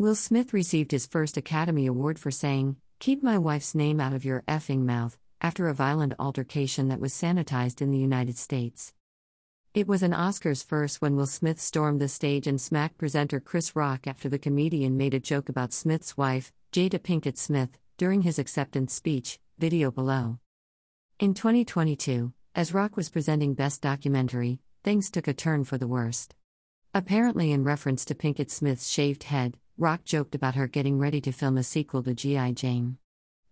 Will Smith received his first Academy Award for saying, Keep my wife's name out of your effing mouth, after a violent altercation that was sanitized in the United States. It was an Oscars first when Will Smith stormed the stage and smacked presenter Chris Rock after the comedian made a joke about Smith's wife, Jada Pinkett Smith, during his acceptance speech, video below. In 2022, as Rock was presenting Best Documentary, things took a turn for the worst. Apparently, in reference to Pinkett Smith's shaved head, Rock joked about her getting ready to film a sequel to G.I. Jane.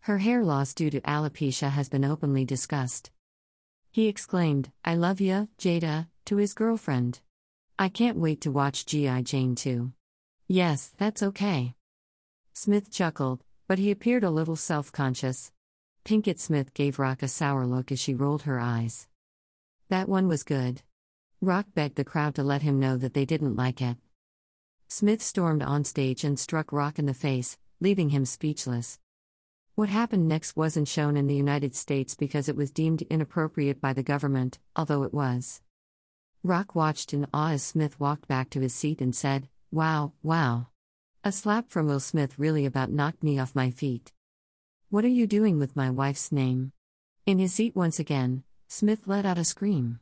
Her hair loss due to alopecia has been openly discussed. He exclaimed, I love ya, Jada, to his girlfriend. I can't wait to watch G.I. Jane 2. Yes, that's okay. Smith chuckled, but he appeared a little self conscious. Pinkett Smith gave Rock a sour look as she rolled her eyes. That one was good. Rock begged the crowd to let him know that they didn't like it. Smith stormed on stage and struck Rock in the face, leaving him speechless. What happened next wasn't shown in the United States because it was deemed inappropriate by the government, although it was. Rock watched in awe as Smith walked back to his seat and said, Wow, wow. A slap from Will Smith really about knocked me off my feet. What are you doing with my wife's name? In his seat once again, Smith let out a scream.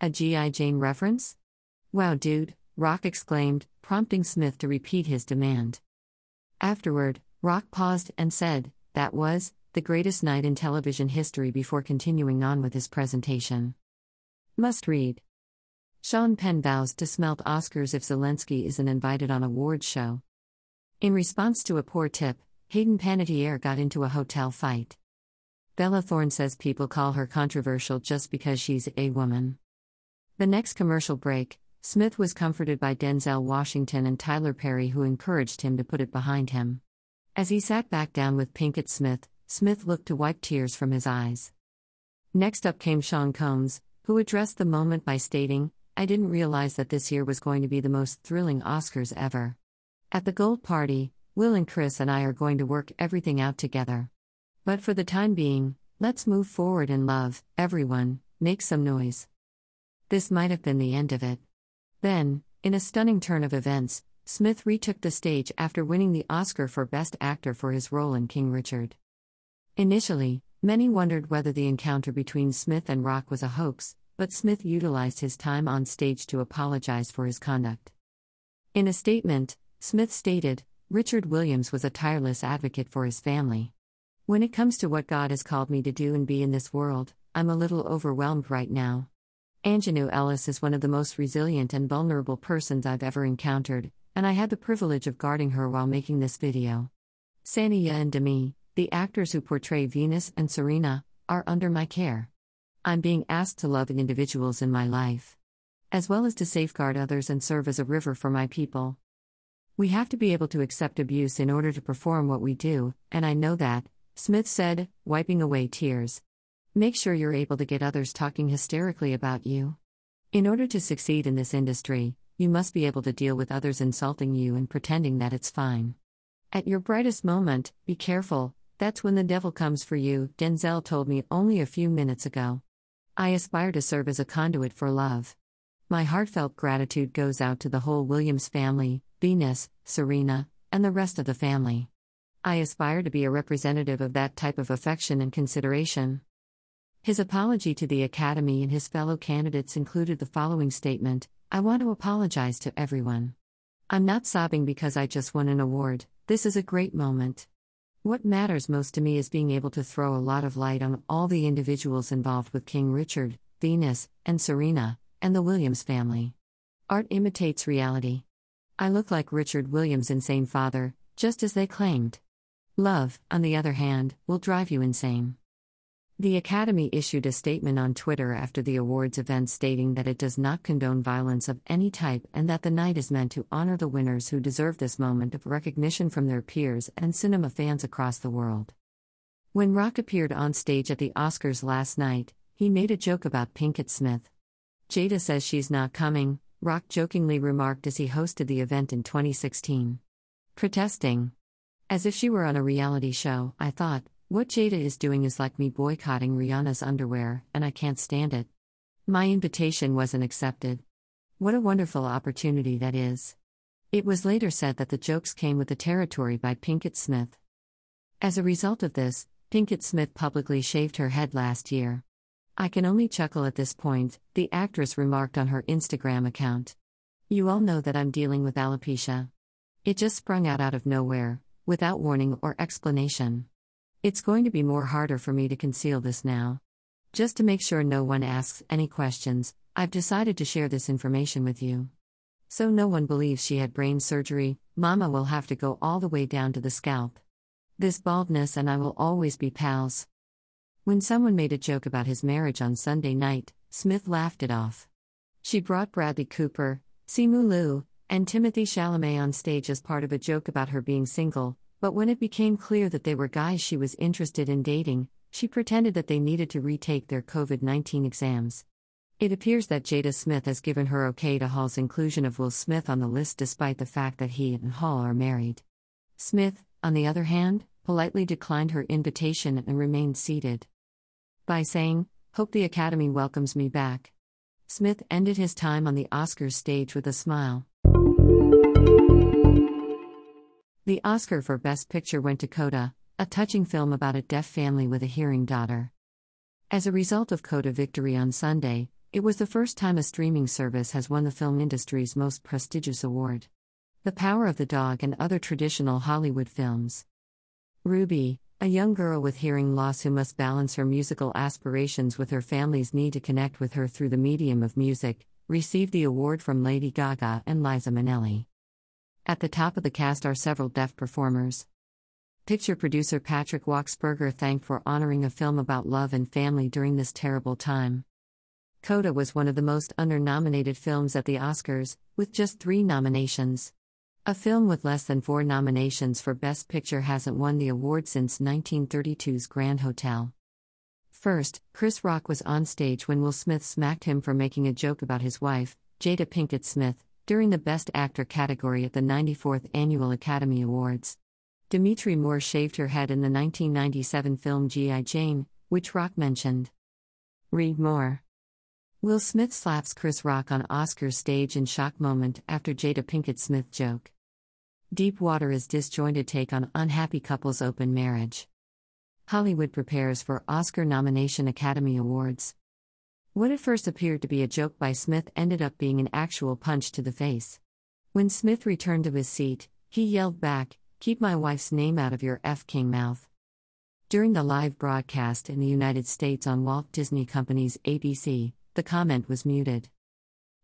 A G.I. Jane reference? Wow, dude, Rock exclaimed, prompting Smith to repeat his demand. Afterward, Rock paused and said, that was the greatest night in television history before continuing on with his presentation. Must read. Sean Penn vows to smelt Oscars if Zelensky isn't invited on awards show. In response to a poor tip, Hayden Panettiere got into a hotel fight. Bella Thorne says people call her controversial just because she's a woman. The next commercial break, Smith was comforted by Denzel Washington and Tyler Perry, who encouraged him to put it behind him. As he sat back down with Pinkett Smith, Smith looked to wipe tears from his eyes. Next up came Sean Combs, who addressed the moment by stating, I didn't realize that this year was going to be the most thrilling Oscars ever. At the Gold Party, Will and Chris and I are going to work everything out together. But for the time being, let's move forward and love, everyone, make some noise. This might have been the end of it. Then, in a stunning turn of events, Smith retook the stage after winning the Oscar for Best Actor for his role in King Richard. Initially, many wondered whether the encounter between Smith and Rock was a hoax, but Smith utilized his time on stage to apologize for his conduct. In a statement, Smith stated, Richard Williams was a tireless advocate for his family. When it comes to what God has called me to do and be in this world, I'm a little overwhelmed right now. Aunjanue Ellis is one of the most resilient and vulnerable persons I've ever encountered, and I had the privilege of guarding her while making this video. Saniyya and Demi, the actors who portray Venus and Serena, are under my care. I'm being asked to love individuals in my life, as well as to safeguard others and serve as a river for my people. We have to be able to accept abuse in order to perform what we do, and I know that, Smith said, wiping away tears. Make sure you're able to get others talking hysterically about you. In order to succeed in this industry, you must be able to deal with others insulting you and pretending that it's fine. At your brightest moment, be careful, that's when the devil comes for you, Denzel told me only a few minutes ago. I aspire to serve as a conduit for love. My heartfelt gratitude goes out to the whole Williams family, Venus, Serena, and the rest of the family. I aspire to be a representative of that type of affection and consideration. His apology to the Academy and his fellow candidates included the following statement I want to apologize to everyone. I'm not sobbing because I just won an award, this is a great moment. What matters most to me is being able to throw a lot of light on all the individuals involved with King Richard, Venus, and Serena, and the Williams family. Art imitates reality. I look like Richard Williams' insane father, just as they claimed. Love, on the other hand, will drive you insane. The Academy issued a statement on Twitter after the awards event stating that it does not condone violence of any type and that the night is meant to honor the winners who deserve this moment of recognition from their peers and cinema fans across the world. When Rock appeared on stage at the Oscars last night, he made a joke about Pinkett Smith. Jada says she's not coming, Rock jokingly remarked as he hosted the event in 2016. Protesting. As if she were on a reality show, I thought, what Jada is doing is like me boycotting Rihanna's underwear, and I can't stand it. My invitation wasn't accepted. What a wonderful opportunity that is. It was later said that the jokes came with the territory by Pinkett Smith. As a result of this, Pinkett Smith publicly shaved her head last year. I can only chuckle at this point, the actress remarked on her Instagram account. You all know that I'm dealing with alopecia. It just sprung out out of nowhere, without warning or explanation. It's going to be more harder for me to conceal this now. Just to make sure no one asks any questions, I've decided to share this information with you. So no one believes she had brain surgery, Mama will have to go all the way down to the scalp. This baldness and I will always be pals. When someone made a joke about his marriage on Sunday night, Smith laughed it off. She brought Bradley Cooper, Simu Liu, and Timothée Chalamet on stage as part of a joke about her being single, but when it became clear that they were guys she was interested in dating, she pretended that they needed to retake their COVID 19 exams. It appears that Jada Smith has given her okay to Hall's inclusion of Will Smith on the list despite the fact that he and Hall are married. Smith, on the other hand, politely declined her invitation and remained seated. By saying, Hope the Academy welcomes me back. Smith ended his time on the Oscars stage with a smile. The Oscar for Best Picture went to Coda, a touching film about a deaf family with a hearing daughter. As a result of Coda victory on Sunday, it was the first time a streaming service has won the film industry's most prestigious award. The Power of the Dog and other traditional Hollywood films. Ruby, a young girl with hearing loss who must balance her musical aspirations with her family's need to connect with her through the medium of music, received the award from Lady Gaga and Liza Minnelli. At the top of the cast are several deaf performers. Picture producer Patrick Wachsberger thanked for honoring a film about love and family during this terrible time. Coda was one of the most under nominated films at the Oscars, with just three nominations. A film with less than four nominations for Best Picture hasn't won the award since 1932's Grand Hotel. First, Chris Rock was on stage when Will Smith smacked him for making a joke about his wife, Jada Pinkett Smith, during the Best Actor category at the 94th Annual Academy Awards. Demi Moore shaved her head in the 1997 film G.I. Jane, which Rock mentioned. Read more. Will Smith slaps Chris Rock on Oscars stage in shock moment after Jada Pinkett Smith joke. Deep Water is disjointed take on unhappy couples open marriage. Hollywood prepares for Oscar nomination Academy Awards. What at first appeared to be a joke by Smith ended up being an actual punch to the face. When Smith returned to his seat, he yelled back, Keep my wife's name out of your F King mouth. During the live broadcast in the United States on Walt Disney Company's ABC, the comment was muted.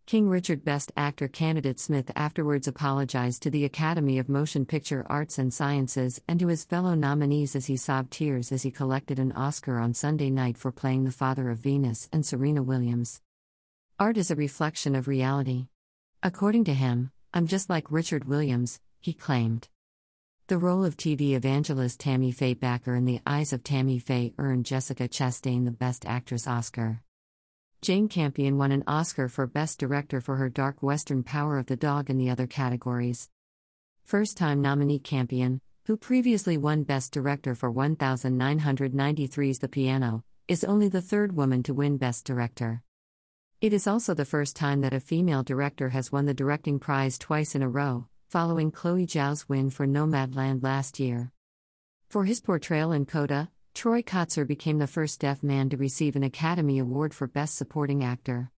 King Richard Best Actor candidate Smith afterwards apologized to the Academy of Motion Picture Arts and Sciences and to his fellow nominees as he sobbed tears as he collected an Oscar on Sunday night for playing the father of Venus and Serena Williams. Art is a reflection of reality. According to him, I'm just like Richard Williams, he claimed. The role of TV evangelist Tammy Faye Bakker in The Eyes of Tammy Faye earned Jessica Chastain the Best Actress Oscar. Jane Campion won an Oscar for Best Director for her dark Western Power of the Dog in the other categories. First time nominee Campion, who previously won Best Director for 1993's The Piano, is only the third woman to win Best Director. It is also the first time that a female director has won the directing prize twice in a row, following Chloe Zhao's win for Nomadland last year. For his portrayal in Coda, Troy Kotsur became the first deaf man to receive an Academy Award for Best Supporting Actor.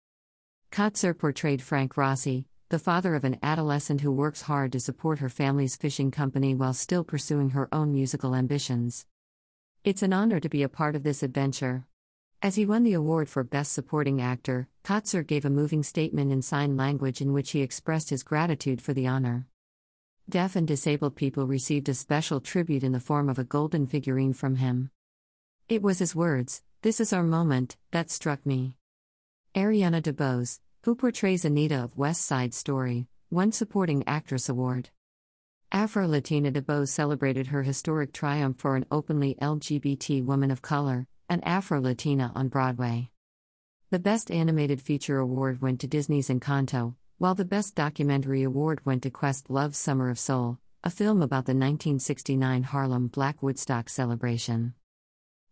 Kotsur portrayed Frank Rossi, the father of an adolescent who works hard to support her family's fishing company while still pursuing her own musical ambitions. It's an honor to be a part of this adventure. As he won the award for Best Supporting Actor, Kotsur gave a moving statement in sign language in which he expressed his gratitude for the honor. Deaf and disabled people received a special tribute in the form of a golden figurine from him. It was his words, This is our moment, that struck me. Ariana DeBose, who portrays Anita of West Side Story, won Supporting Actress Award. Afro Latina DeBose celebrated her historic triumph for an openly LGBT woman of color, an Afro Latina on Broadway. The Best Animated Feature Award went to Disney's Encanto, while the Best Documentary Award went to Questlove's Summer of Soul, a film about the 1969 Harlem Black Woodstock celebration.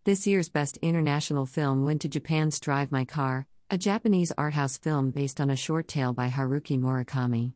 This year's Best International Film went to Japan's Drive My Car, a Japanese art house film based on a short tale by Haruki Murakami.